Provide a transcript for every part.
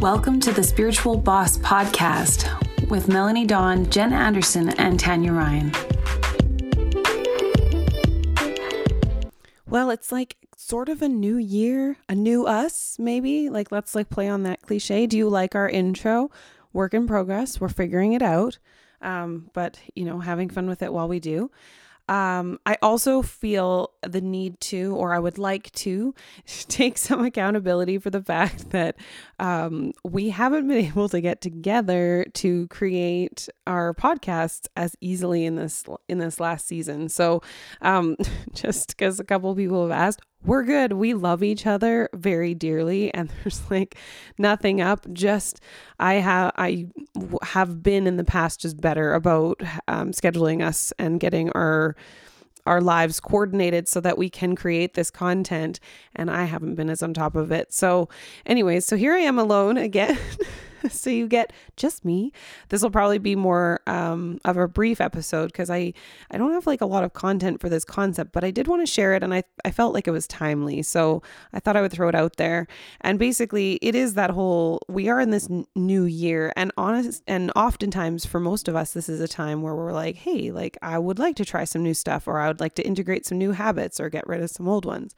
Welcome to the Spiritual Boss Podcast with Melanie Dawn, Jen Anderson, and Tanya Ryan. Well, it's like sort of a new year, a new us, maybe. Like, let's like play on that cliche. Do you like our intro? Work in progress. We're figuring it out. Um, but, you know, having fun with it while we do. Um, I also feel the need to, or I would like to, take some accountability for the fact that um, we haven't been able to get together to create our podcasts as easily in this in this last season. So, um, just because a couple people have asked, we're good. We love each other very dearly, and there's like nothing up. Just I have I have been in the past just better about um, scheduling us and getting our our lives coordinated so that we can create this content and I haven't been as on top of it. So anyways, so here I am alone again. so you get just me. This will probably be more um, of a brief episode because I I don't have like a lot of content for this concept, but I did want to share it, and I I felt like it was timely, so I thought I would throw it out there. And basically, it is that whole we are in this n- new year, and honest and oftentimes for most of us, this is a time where we're like, hey, like I would like to try some new stuff, or I would like to integrate some new habits, or get rid of some old ones.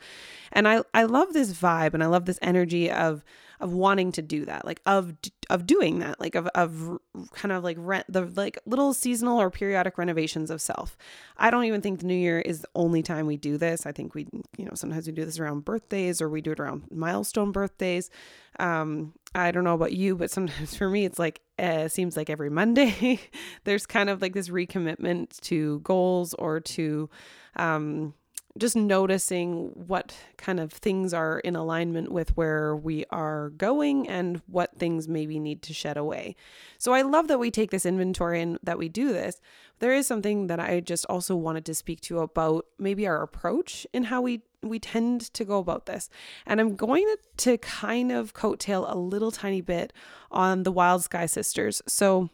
And I I love this vibe, and I love this energy of of wanting to do that like of of doing that like of of kind of like rent the like little seasonal or periodic renovations of self. I don't even think the new year is the only time we do this. I think we you know sometimes we do this around birthdays or we do it around milestone birthdays. Um i don't know about you but sometimes for me it's like uh, seems like every monday there's kind of like this recommitment to goals or to um just noticing what kind of things are in alignment with where we are going and what things maybe need to shed away. So I love that we take this inventory and that we do this. There is something that I just also wanted to speak to about maybe our approach in how we we tend to go about this. And I'm going to, to kind of coattail a little tiny bit on the Wild Sky Sisters. So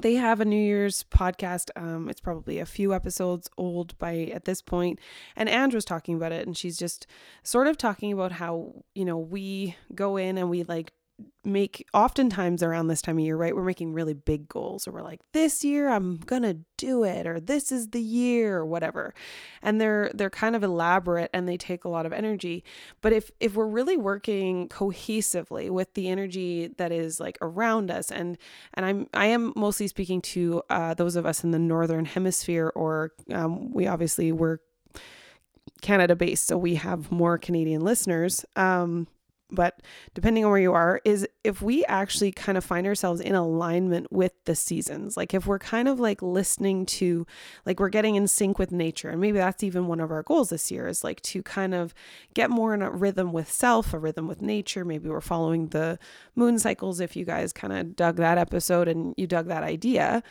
they have a New Year's podcast. Um, it's probably a few episodes old by at this point. And Andrew's talking about it, and she's just sort of talking about how, you know, we go in and we like make oftentimes around this time of year, right? We're making really big goals or we're like, this year I'm gonna do it, or this is the year, or whatever. And they're they're kind of elaborate and they take a lot of energy. But if if we're really working cohesively with the energy that is like around us, and and I'm I am mostly speaking to uh, those of us in the northern hemisphere, or um, we obviously were Canada based, so we have more Canadian listeners. Um, but depending on where you are, is if we actually kind of find ourselves in alignment with the seasons. Like if we're kind of like listening to, like we're getting in sync with nature. And maybe that's even one of our goals this year is like to kind of get more in a rhythm with self, a rhythm with nature. Maybe we're following the moon cycles if you guys kind of dug that episode and you dug that idea.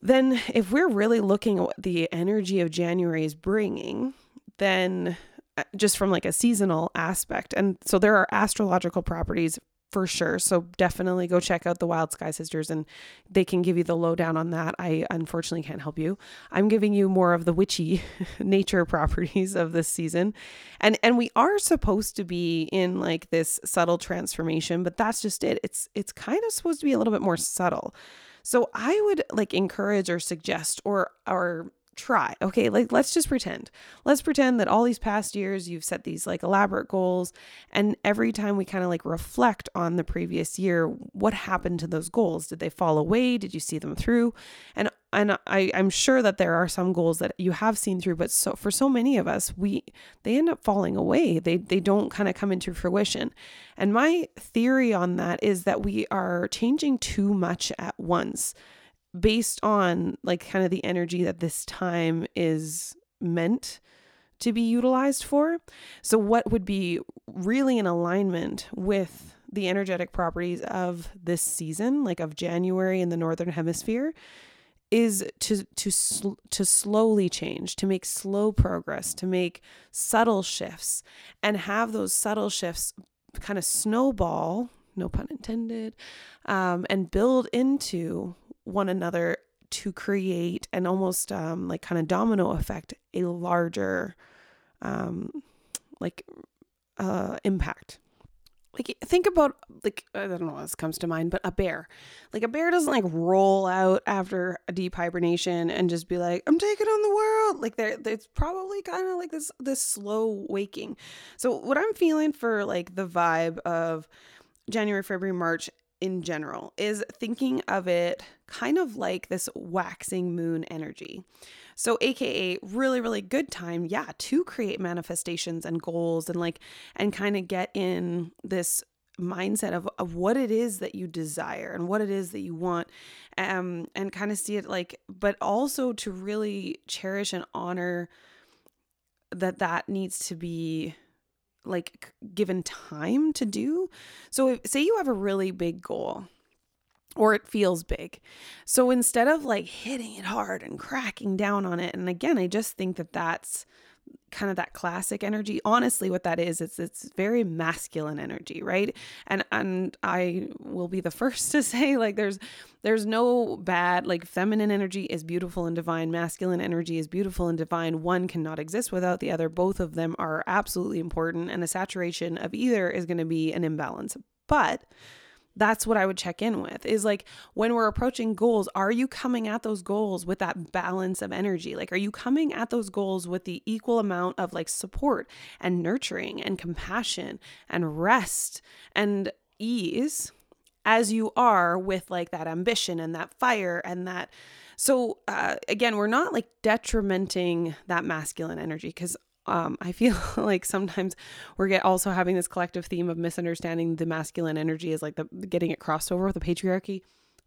Then, if we're really looking at what the energy of January is bringing, then Uh, just from like a seasonal aspect. And so there are astrological properties for sure. So definitely go check out the Wild Sky Sisters and they can give you the lowdown on that. I unfortunately can't help you. I'm giving you more of the witchy nature properties of this season. And and we are supposed to be in like this subtle transformation, but that's just it. It's it's kind of supposed to be a little bit more subtle. So I would like encourage or suggest or or try. Okay, like let's just pretend. Let's pretend that all these past years you've set these like elaborate goals and every time we kind of like reflect on the previous year, what happened to those goals? Did they fall away? Did you see them through? And and I, I'm sure that there are some goals that you have seen through, but so for so many of us, we they end up falling away. They they don't kind of come into fruition. And my theory on that is that we are changing too much at once based on like kind of the energy that this time is meant to be utilized for. So, what would be really in alignment with the energetic properties of this season, like of January in the northern hemisphere, is to to sl- to slowly change, to make slow progress, to make subtle shifts, and have those subtle shifts kind of snowball, no pun intended, um, and build into one another to create an almost um, like kind of domino effect, a larger um, like uh, impact. like think about like I don't know what this comes to mind, but a bear. Like a bear doesn't like roll out after a deep hibernation and just be like, I'm taking on the world. Like there it's probably kind of like this this slow waking. So what I'm feeling for like the vibe of January, February, March in general is thinking of it kind of like this waxing moon energy. So, AKA, really, really good time, yeah, to create manifestations and goals and like, and kind of get in this mindset of, of what it is that you desire and what it is that you want um and kind of see it like but also to really cherish and honor that that needs to be like given time to do so if, say you have a really big goal or it feels big. So instead of like hitting it hard and cracking down on it, and again, I just think that that's kind of that classic energy. Honestly what that is it's it's very masculine energy right? And and i will be the first to say like there's there's no bad like feminine energy is beautiful and divine. Masculine energy is beautiful and divine. One cannot exist without the other. Both of them are absolutely important and a saturation of either is going to be an imbalance. But that's what I would check in with is like when we're approaching goals, are you coming at those goals with that balance of energy? Like, are you coming at those goals with the equal amount of like support and nurturing and compassion and rest and ease as you are with like that ambition and that fire and that? So, uh, again, we're not like detrimenting that masculine energy because um, I feel like sometimes we're get also having this collective theme of misunderstanding the masculine energy is like the getting it crossed over with the patriarchy.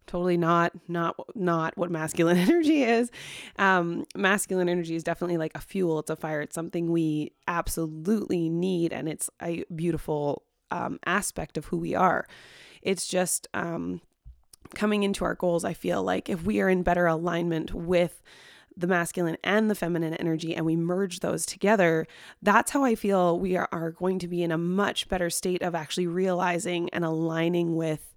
Totally not, not, not what masculine energy is. Um, masculine energy is definitely like a fuel. It's a fire. It's something we absolutely need, and it's a beautiful um, aspect of who we are. It's just um, coming into our goals. I feel like if we are in better alignment with the masculine and the feminine energy and we merge those together, that's how I feel we are, going to be in a much better state of actually realizing and aligning with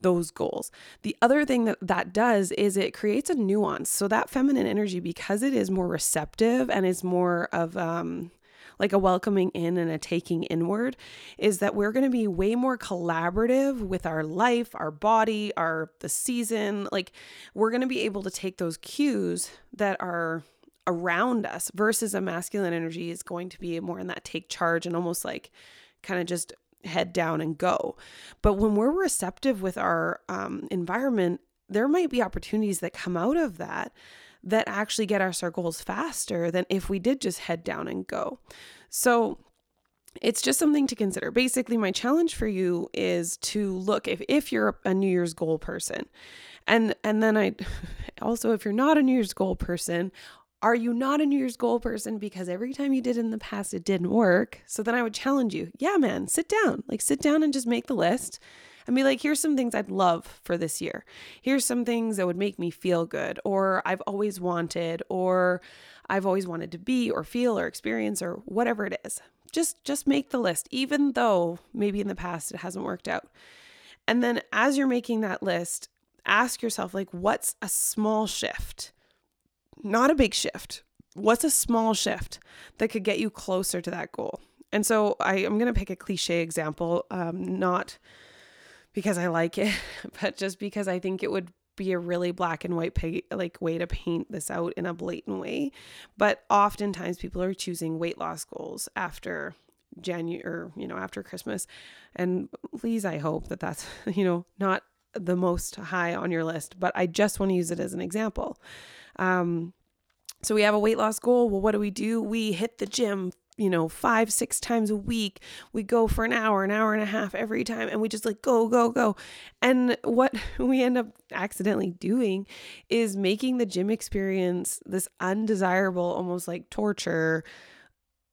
those goals. The other thing that that does is it creates a nuance. So that feminine energy, because it is more receptive and is more of um, like a welcoming in and a taking inward is that we're going to be way more collaborative with our life, our body, our the season. Like we're going to be able to take those cues that are around us versus a masculine energy is going to be more in that take charge and almost like kind of just head down and go. But when we're receptive with our um, environment, there might be opportunities that come out of that that actually get us our goals faster than if we did just head down and go. So it's just something to consider. Basically, my challenge for you is to look if, if you're a New Year's goal person. And and then I also if you're not a New Year's goal person, are you not a New Year's goal person because every time you did in the past it didn't work? So then I would challenge you. Yeah, man, sit down. Like sit down and just make the list and be like, here's some things I'd love for this year. Here's some things that would make me feel good, or I've always wanted, or I've always wanted to be, or feel, or experience, or whatever it is. Just just make the list, even though maybe in the past it hasn't worked out. And then as you're making that list, ask yourself, like, what's a small shift? Not a big shift. What's a small shift that could get you closer to that goal? And so I, am going to pick a cliche example, um, not because I like it, but just because I think it would be a really black and white like way to paint this out in a blatant way. But oftentimes people are choosing weight loss goals after January or you know after Christmas, and please I hope that that's you know not the most high on your list, but I just want to use it as an example. Um, so we have a weight loss goal. Well, what do we do? We hit the gym you know, five, six times a week. We go for an hour, an hour and a half every time, and we just like go, go, go. And what we end up accidentally doing is making the gym experience this undesirable, almost like torture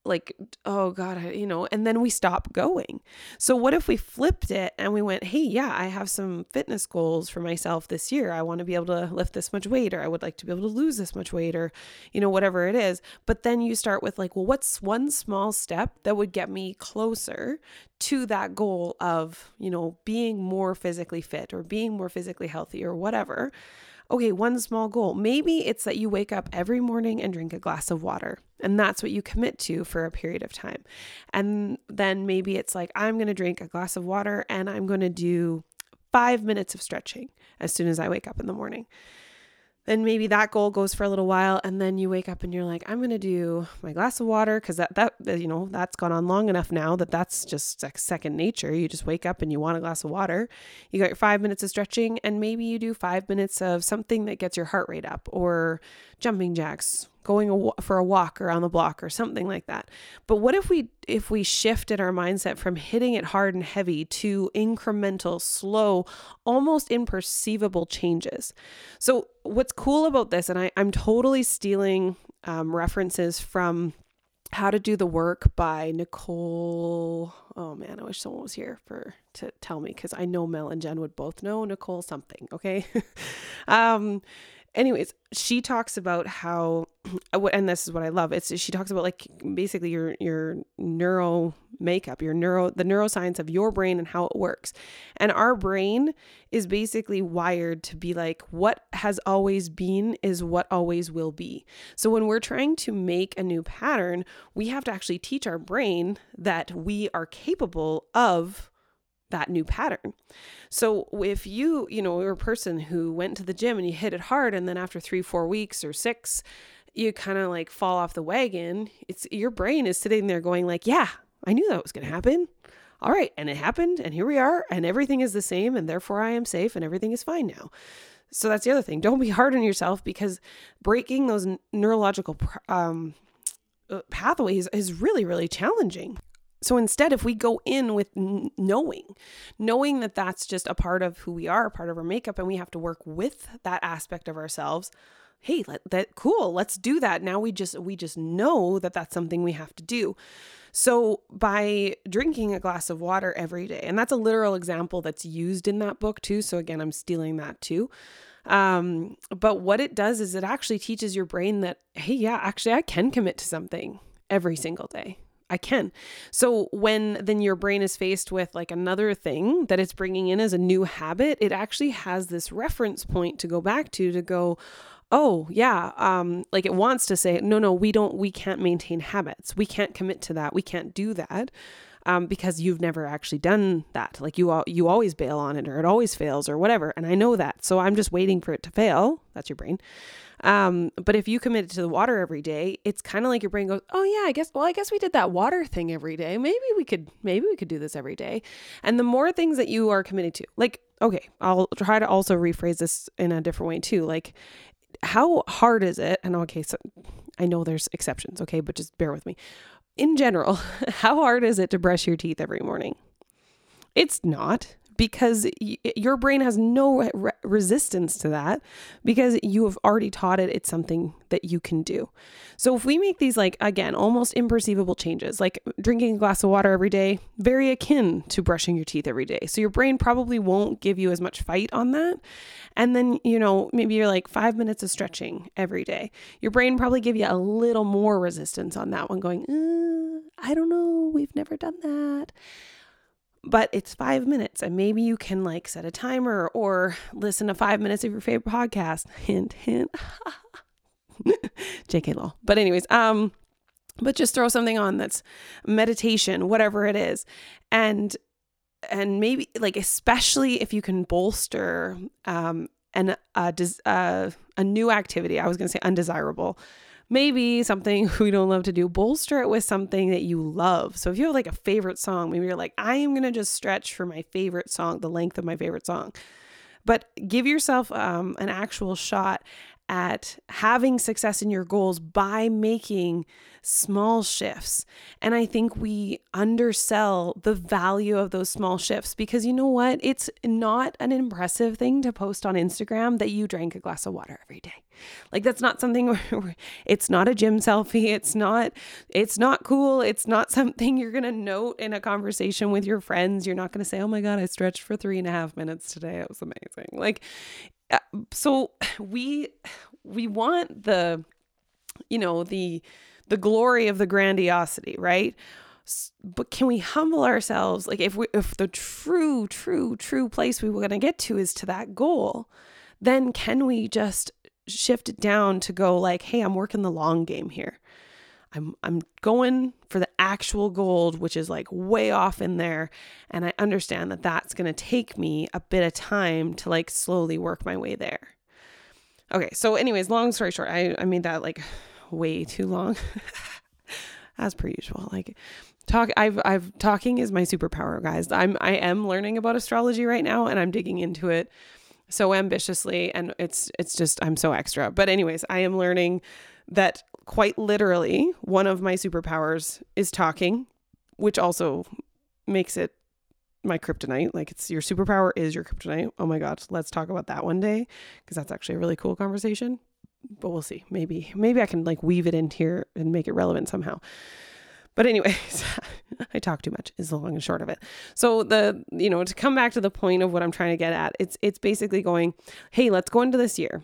like oh god you know and then we stop going. So what if we flipped it and we went hey yeah i have some fitness goals for myself this year. I want to be able to lift this much weight or i would like to be able to lose this much weight or you know whatever it is. But then you start with like well what's one small step that would get me closer to that goal of you know being more physically fit or being more physically healthy or whatever okay, one small goal. Maybe it's that you wake up every morning and drink a glass of water. And that's what you commit to for a period of time. And then maybe it's like, I'm going to drink a glass of water and I'm going to do five minutes of stretching as soon as I wake up in the morning then maybe that goal goes for a little while and then you wake up and you're like i'm going to do my glass of water because that that you know that's gone on long enough now that that's just like second nature. You just wake up and you want a glass of water. You got your five minutes of stretching and maybe you do five minutes of something that gets your heart rate up or jumping jacks going for a walk around the block or something like that. But what if we if we shifted our mindset from hitting it hard and heavy to incremental, slow, almost imperceivable changes? So what's cool about this, and I, I'm totally stealing um, references from how to do the work by Nicole. Oh man, I wish someone was here for to tell me because I know Mel and Jen would both know Nicole something. Okay, um, anyways, she talks about how, and this is what I love. It's she talks about like basically your your neuro makeup, your neuro the neuroscience of your brain and how it works. And our brain is basically wired to be like what has always been is what always will be. So when we're trying to make a new pattern, we have to actually teach our brain that we are capable of that new pattern. So if you, you know, you're a person who went to the gym and you hit it hard and then after 3 4 weeks or 6 you kind of like fall off the wagon, it's your brain is sitting there going like, "Yeah, I knew that was going to happen." All right, and it happened and here we are and everything is the same and therefore I am safe and everything is fine now. So that's the other thing. Don't be hard on yourself because breaking those neurological um, uh, pathways is really really challenging. So instead, if we go in with knowing, knowing that that's just a part of who we are, part of our makeup, and we have to work with that aspect of ourselves, hey, let, that cool, let's do that. Now we just we just know that that's something we have to do. So by drinking a glass of water every day, and that's a literal example that's used in that book too. So again, I'm stealing that too. Um, but what it does is it actually teaches your brain that, hey, yeah, actually, I can commit to something every single day. I can. So when then your brain is faced with like another thing that it's bringing in as a new habit, it actually has this reference point to go back to to go, oh yeah um like it wants to say no no we don't we can't maintain habits. We can't commit to that. We can't do that um, because you've never actually done that like you you always bail on it or it always fails or whatever and i know that so i'm just waiting for it to fail that's your brain um, but if you commit to the water every day, it's kind of like your brain goes, "Oh yeah, I guess well, I guess we did that water thing every day. Maybe we could maybe we could do this every day." And the more things that you are committed to. Like, okay, I'll try to also rephrase this in a different way too. Like how hard is it? And okay, so I know there's exceptions, okay, but just bear with me. In general, how hard is it to brush your teeth every morning? It's not because y- your brain has no re- resistance to that because you have already taught it it's something that you can do. So if we make these like again almost imperceivable changes like drinking a glass of water every day very akin to brushing your teeth every day. So your brain probably won't give you as much fight on that. And then, you know, maybe you're like 5 minutes of stretching every day. Your brain probably give you a little more resistance on that one going, uh, I don't know, we've never done that but it's five minutes and maybe you can like set a timer or listen to five minutes of your favorite podcast. Hint hint. Jk law. But anyways um but just throw something on that's meditation whatever it is. And and maybe like especially if you can bolster um and a, uh, a new activity i was going to say undesirable maybe something we don't love to do, bolster it with something that you love. So if you have like a favorite song, maybe you're like, I am going to just stretch for my favorite song, the length of my favorite song. But give yourself um, an actual shot at having success in your goals by making small shifts. And I think we undersell the value of those small shifts because you know what? It's not an impressive thing to post on Instagram that you drank a glass of water every day. Like that's not something it's not a gym selfie. It's not it's not cool. It's not something you're gonna note in a conversation with your friends. You're not gonna say, "Oh my god, I stretched for three and a half minutes today. It was amazing." Like, Uh, so we we want the you know the the glory of the grandiosity, right? But can we humble ourselves? Like if we if the true, true, true place we were going to get to is to that goal, then can we just shift it down to go like, hey, I'm working the long game here. I'm I'm going for the actual gold, which is like way off in there, and I understand that that's going to take me a bit of time to like slowly work my way there. Okay, so anyways, long story short, I I made that like way too long. As per usual, like talk I've I've talking is my superpower, guys. I'm I am learning about astrology right now and I'm digging into it so ambitiously and it's it's just I'm so extra. But anyways, I am learning that quite literally one of my superpowers is talking, which also makes it my kryptonite. Like it's your superpower is your kryptonite. Oh my god, let's talk about that one day because that's actually a really cool conversation. But we'll see. Maybe maybe I can like weave it in here and make it relevant somehow. But anyways, I talk too much is the long and short of it. So the you know to come back to the point of what I'm trying to get at, it's it's basically going, hey, let's go into this year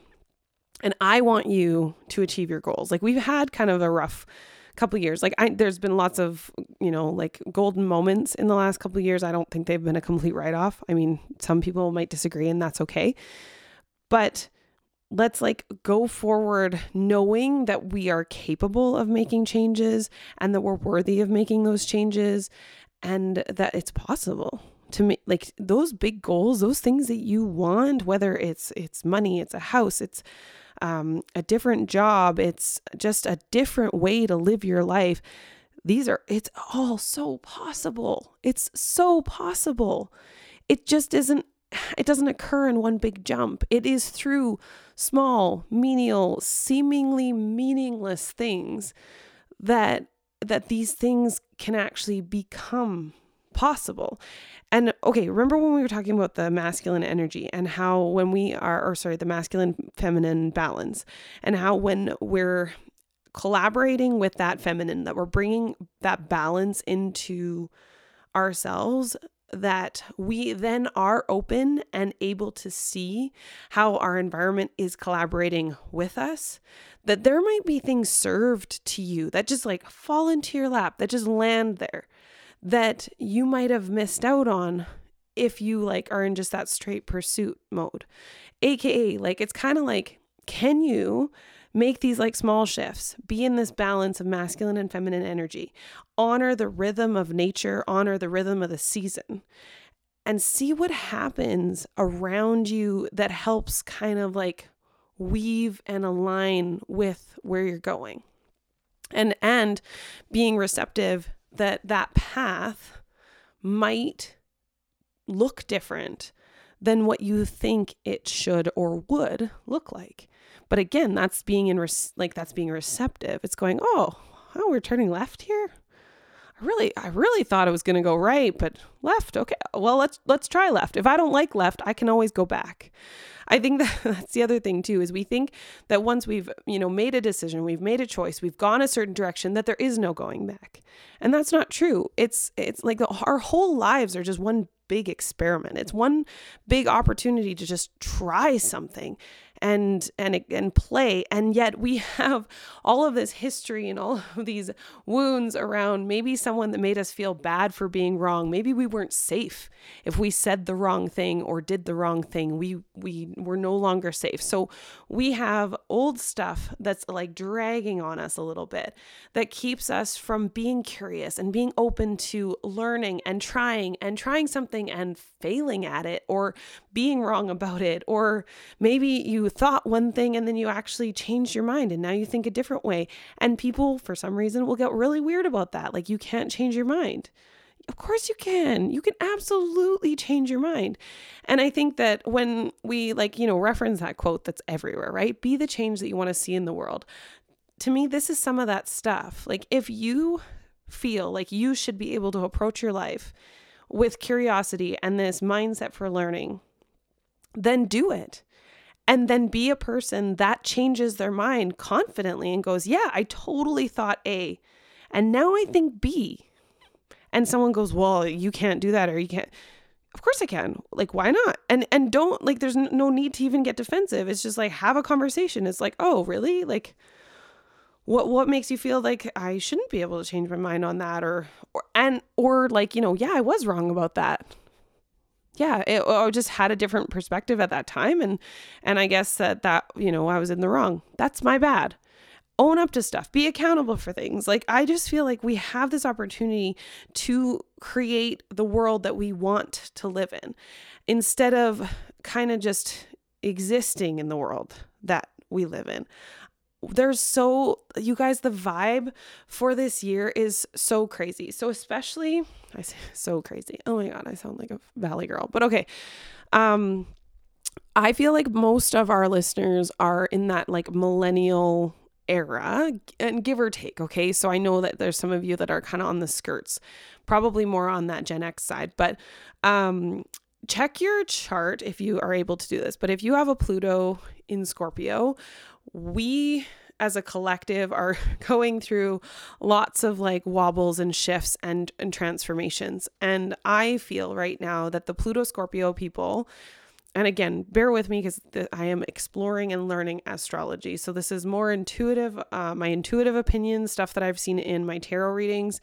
and I want you to achieve your goals. Like we've had kind of a rough couple years. Like I there's been lots of, you know, like golden moments in the last couple years. I don't think they've been a complete write off. I mean, some people might disagree and that's okay. But let's like go forward knowing that we are capable of making changes and that we're worthy of making those changes and that it's possible to make like those big goals those things that you want whether it's it's money it's a house it's um, a different job, it's just a different way to live your life. These are, it's all so possible. It's so possible. It just isn't, it doesn't occur in one big jump. It is through small, menial, seemingly meaningless things that that these things can actually become possible. And okay, remember when we were talking about the masculine energy and how when we are, or sorry, the masculine feminine balance, and how when we're collaborating with that feminine, that we're bringing that balance into ourselves, that we then are open and able to see how our environment is collaborating with us, that there might be things served to you that just like fall into your lap, that just land there that you might have missed out on if you like are in just that straight pursuit mode. AKA, like it's kind of like, can you make these like small shifts, be in this balance of masculine and feminine energy, honor the rhythm of nature, honor the rhythm of the season, and see what happens around you that helps kind of like weave and align with where you're going. And and being receptive that that path might look different than what you think it should or would look like. But again, that's being in res- like that's being receptive. It's going, "Oh, oh, we're turning left here." I really I really thought it was going to go right, but left. Okay. Well, let's let's try left. If I don't like left, I can always go back. I think that that's the other thing too is we think that once we've, you know, made a decision, we've made a choice, we've gone a certain direction that there is no going back. And that's not true. It's it's like our whole lives are just one big experiment. It's one big opportunity to just try something and and and play and yet we have all of this history and all of these wounds around. Maybe someone that made us feel bad for being wrong. Maybe we weren't safe. If we said the wrong thing or did the wrong thing we we were no longer safe. So we have old stuff that's like dragging on us a little bit that keeps us from being curious and being open to learning and trying and trying something and failing at it or being wrong about it. Or maybe you thought one thing and then you actually changed your mind and now you think a different way. And people, for some reason, will get really weird about that. Like, you can't change your mind. Of course you can. You can absolutely change your mind. And I think that when we, like, you know, reference that quote that's everywhere, right? Be the change that you want to see in the world. To me, this is some of that stuff. Like, if you feel like you should be able to approach your life with curiosity and this mindset for learning, then do it and then be a person that changes their mind confidently and goes, Yeah, I totally thought A, and now I think B. And someone goes, Well, you can't do that, or you can't. Of course I can. Like, why not? And and don't like. There's no need to even get defensive. It's just like have a conversation. It's like, oh, really? Like, what what makes you feel like I shouldn't be able to change my mind on that, or or and or like you know, yeah, I was wrong about that yeah, it, I just had a different perspective at that time, and and I guess that that you know I was in the wrong. That's my bad. Own up to stuff. Be accountable for things. Like I just feel like we have this opportunity to create the world that we want to live in, instead of kind of just existing in the world that we live in there's so you guys the vibe for this year is so crazy. So especially i say so crazy. Oh my god i sound like a valley girl but okay. Um i feel like most of our listeners are in that like millennial era and give or take okay? So i know that there's some of you that are kind of on the skirts probably more on that gen x side but um check your chart if you are able to do this but if you have a pluto in scorpio we as a collective are going through lots of like wobbles and shifts and, and transformations. And I feel right now that the Pluto Scorpio people, and again, bear with me because I am exploring and learning astrology. So this is more intuitive, uh, my intuitive opinions, stuff that I've seen in my tarot readings,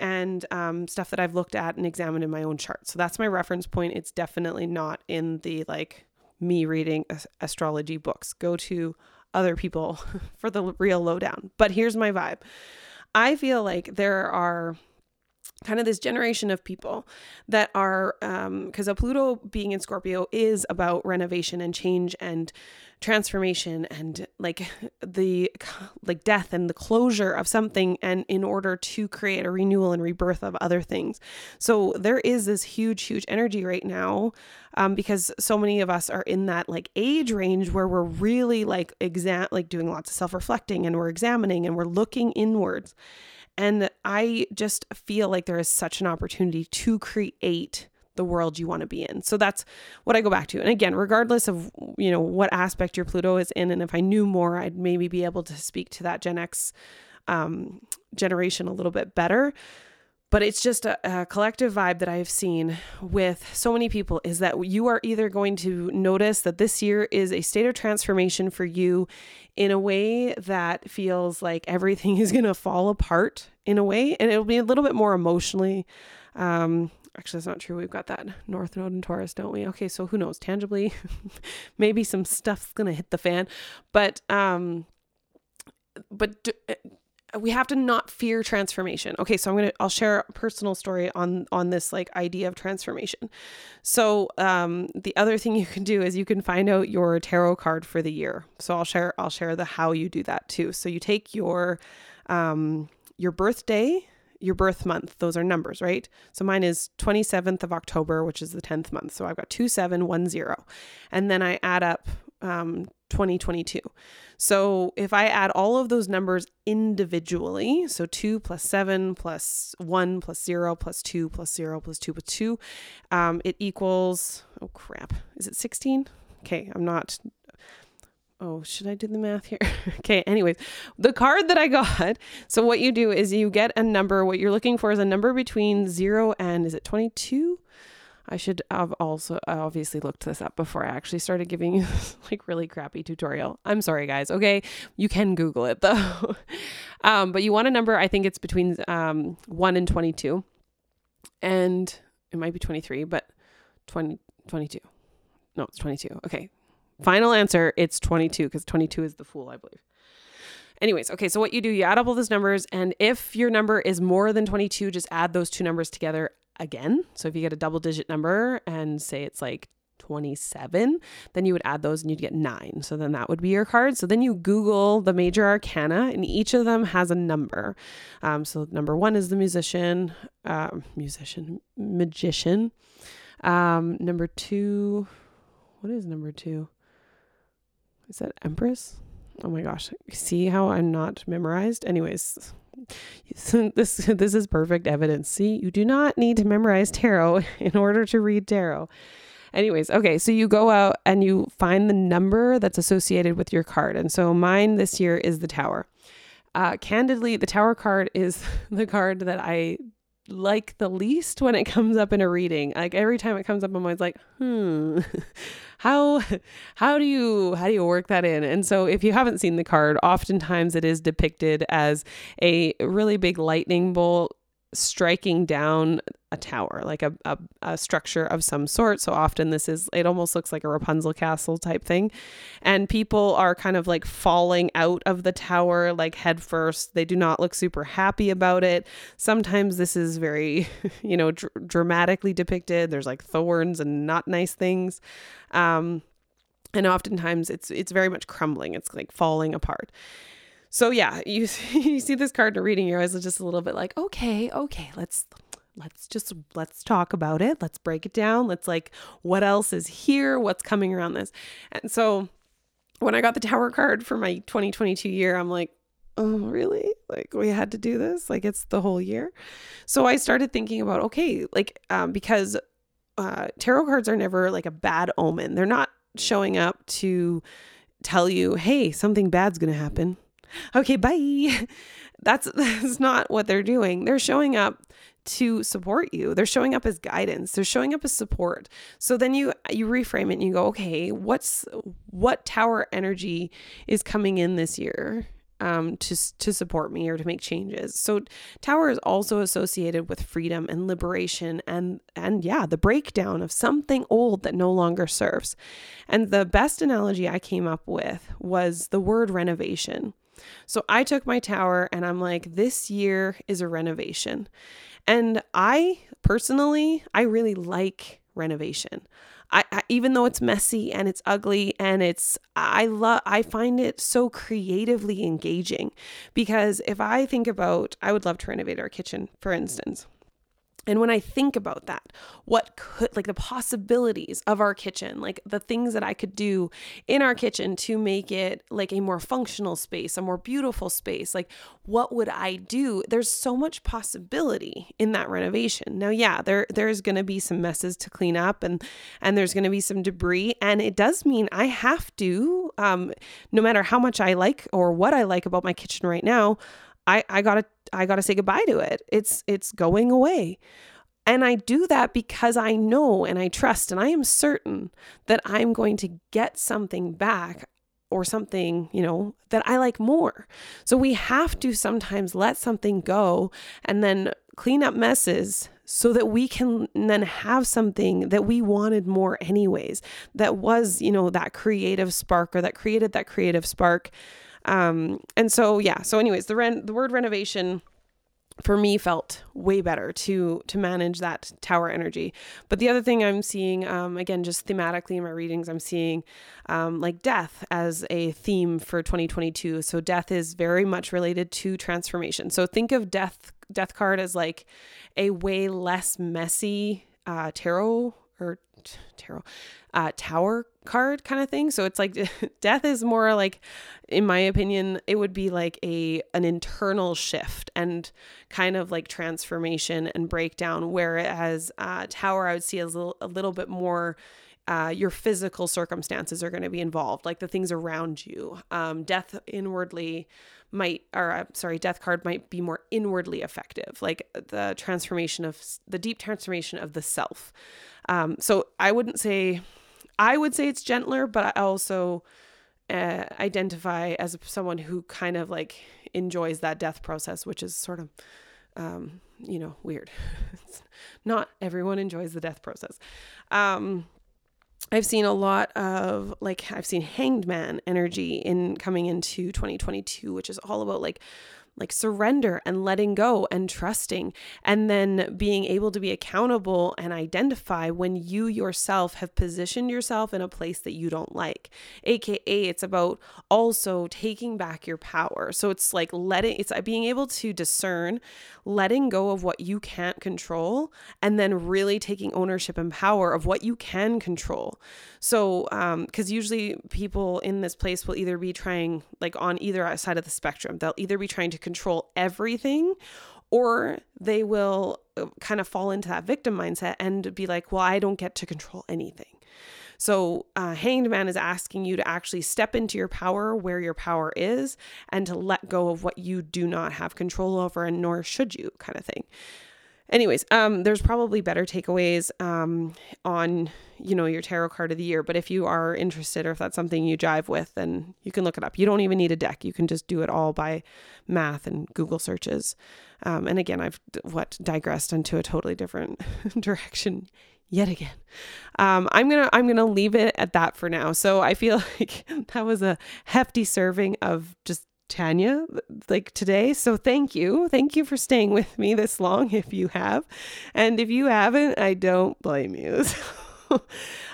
and um, stuff that I've looked at and examined in my own chart. So that's my reference point. It's definitely not in the like me reading astrology books. Go to other people for the real lowdown. But here's my vibe I feel like there are kind of this generation of people that are because um, a Pluto being in Scorpio is about renovation and change and transformation and like the like death and the closure of something and in order to create a renewal and rebirth of other things. So there is this huge huge energy right now um, because so many of us are in that like age range where we're really like exam like doing lots of self-reflecting and we're examining and we're looking inwards and I just feel like there is such an opportunity to create the world you want to be in. So that's what I go back to. And again, regardless of, you know, what aspect your Pluto is in and if I knew more, I'd maybe be able to speak to that Gen X um, generation a little bit better. But it's just a, a collective vibe that I have seen with so many people is that you are either going to notice that this year is a state of transformation for you in a way that feels like everything is going to fall apart in a way, and it'll be a little bit more emotionally um, actually that's not true. We've got that north node in taurus don't we? Okay so who knows? Tangibly maybe some stuff's gonna hit the fan. But um but uh, we have to not fear transformation okay so i'm gonna i'll share a personal story on on this like idea of transformation so um the other thing you can do is you can find out your tarot card for the year so i'll share i'll share the how you do that too so you take your um your birthday your birth month. Those are numbers, right? So mine is 27th of October, which is the 10th month. So I've got 2710. And then I add up um, 2022. So if I add all of those numbers individually, so 2 plus 7 plus 1 plus 0 plus 2 plus 0 plus 2 plus 2, um, it equals, oh crap, is it 16? Okay, I'm not oh, should I do the math here? okay, anyways, the card that I got. So, what you do is you get a number. What you're looking for is a number between zero and is it 22? I should have also obviously looked this up before I actually started giving you this like really crappy tutorial. I'm sorry, guys. Okay, you can Google it though. um, but you want a number. I think it's between um, one and 22, and it might be 23, but 20, 22. No, it's 22. Okay, Final answer, it's 22 because 22 is the fool, I believe. Anyways, okay, so what you do, you add up all those numbers, and if your number is more than 22, just add those two numbers together again. So if you get a double digit number and say it's like 27, then you would add those and you'd get nine. So then that would be your card. So then you Google the major arcana, and each of them has a number. Um, so number one is the musician, uh, musician, magician. Um, number two, what is number two? Is that Empress? Oh my gosh. See how I'm not memorized? Anyways, this this is perfect evidence. See, you do not need to memorize tarot in order to read tarot. Anyways, okay, so you go out and you find the number that's associated with your card. And so mine this year is the Tower. Uh, candidly, the Tower card is the card that I like the least when it comes up in a reading. Like every time it comes up, I'm always like, hmm, how how do you how do you work that in? And so if you haven't seen the card, oftentimes it is depicted as a really big lightning bolt striking down a tower, like a, a, a, structure of some sort. So often this is, it almost looks like a Rapunzel castle type thing. And people are kind of like falling out of the tower, like head first. They do not look super happy about it. Sometimes this is very, you know, dr- dramatically depicted. There's like thorns and not nice things. Um, and oftentimes it's it's very much crumbling it's like falling apart so yeah you you see this card in a reading your eyes are just a little bit like okay okay let's let's just let's talk about it. Let's break it down. Let's like what else is here? What's coming around this? And so when i got the tower card for my 2022 year i'm like oh really? Like we had to do this? Like it's the whole year? So i started thinking about okay like um, because uh, tarot cards are never like a bad omen. They're not showing up to tell you, hey, something bad's going to happen. Okay, bye. That's that's not what they're doing. They're showing up to support you. They're showing up as guidance. They're showing up as support. So then you you reframe it and you go, okay, what's what tower energy is coming in this year? um, to to support me or to make changes. So tower is also associated with freedom and liberation and and yeah, the breakdown of something old that no longer serves. And the best analogy I came up with was the word renovation. So I took my tower and I'm like, this year is a renovation. And I personally, I really like renovation. I, I, even though it's messy and it's ugly and it's I love I find it so creatively engaging because if I think about I would love to renovate our kitchen for instance and when I think about that, what could, like the possibilities of our kitchen, like the things that I could do in our kitchen to make it like a more functional space, a more beautiful space, like what would I do? There's so much possibility in that renovation. Now, yeah, there there's going to be some messes to clean up and and there's going to be some debris and it does mean I have to um no matter how much I like or what I like about my kitchen right now, I I got to I got to say goodbye to it. It's it's going away. And I do that because I know and I trust and I am certain that I'm going to get something back or something, you know, that I like more. So we have to sometimes let something go and then clean up messes so that we can then have something that we wanted more anyways that was you know that creative spark or that created that creative spark um, and so yeah, so anyways, the ren- the word renovation for me felt way better to to manage that tower energy. But the other thing i'm seeing um, again just thematically in my readings i'm seeing um, like death as a theme for 2022 so death is very much related to transformation. So think of death death card as like a way less messy uh, tarot or tarot uh, tower card kind of thing. So it's like death is more like, in my opinion, it would be like a an internal shift and kind of like transformation and breakdown. Whereas uh, tower, I would see as a little, a little bit more. Uh, your physical circumstances are going to be involved, like the things around you. Um, death inwardly might, or uh, sorry, death card might be more inwardly effective, like the transformation of the deep transformation of the self. Um, so I wouldn't say I would say it's gentler, but I also uh, identify as someone who kind of like enjoys that death process, which is sort of, um, you know, weird. not everyone enjoys the death process. Um, I've seen a lot of like I've seen hanged man energy in coming into 2022, which is all about like like surrender and letting go and trusting, and then being able to be accountable and identify when you yourself have positioned yourself in a place that you don't like. AKA, it's about also taking back your power. So it's like letting, it's being able to discern, letting go of what you can't control, and then really taking ownership and power of what you can control. So, um, because usually people in this place will either be trying, like on either side of the spectrum, they'll either be trying to control everything or they will uh, kind of fall into that victim mindset and be like, well, I don't get to control anything. So, uh, Hanged Man is asking you to actually step into your power where your power is and to let go of what you do not have control over, and nor should you, kind of thing. Anyways, um, there's probably better takeaways um, on you know your tarot card of the year. But if you are interested, or if that's something you jive with, then you can look it up. You don't even need a deck. You can just do it all by math and Google searches. Um, and again, I've what digressed into a totally different direction yet again. Um, I'm gonna I'm gonna leave it at that for now. So I feel like that was a hefty serving of just Tanya like today. So thank you. Thank you for staying with me this long if you have. And if you haven't, I don't blame you. So,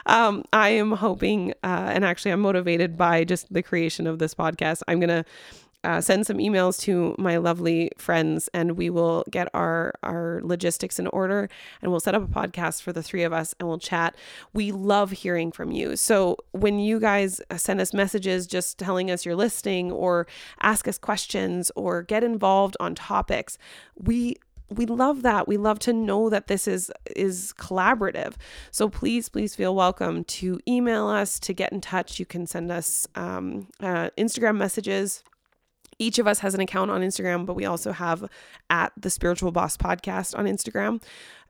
um, I am hoping, uh, and actually, I'm motivated by just the creation of this podcast. I'm going to uh, send some emails to my lovely friends and we will get our our logistics in order and we'll set up a podcast for the three of us and we'll chat. We love hearing from you. So when you guys send us messages just telling us you're listening or ask us questions or get involved on topics we we love that. We love to know that this is is collaborative. So please please feel welcome to email us to get in touch. You can send us um, uh, instagram messages each of us has an account on Instagram, but we also have at the Spiritual Boss Podcast on Instagram.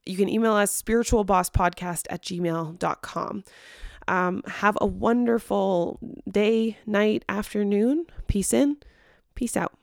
You can email us spiritualbosspodcast at gmail.com. Um, have a wonderful day, night, afternoon. Peace in, peace out.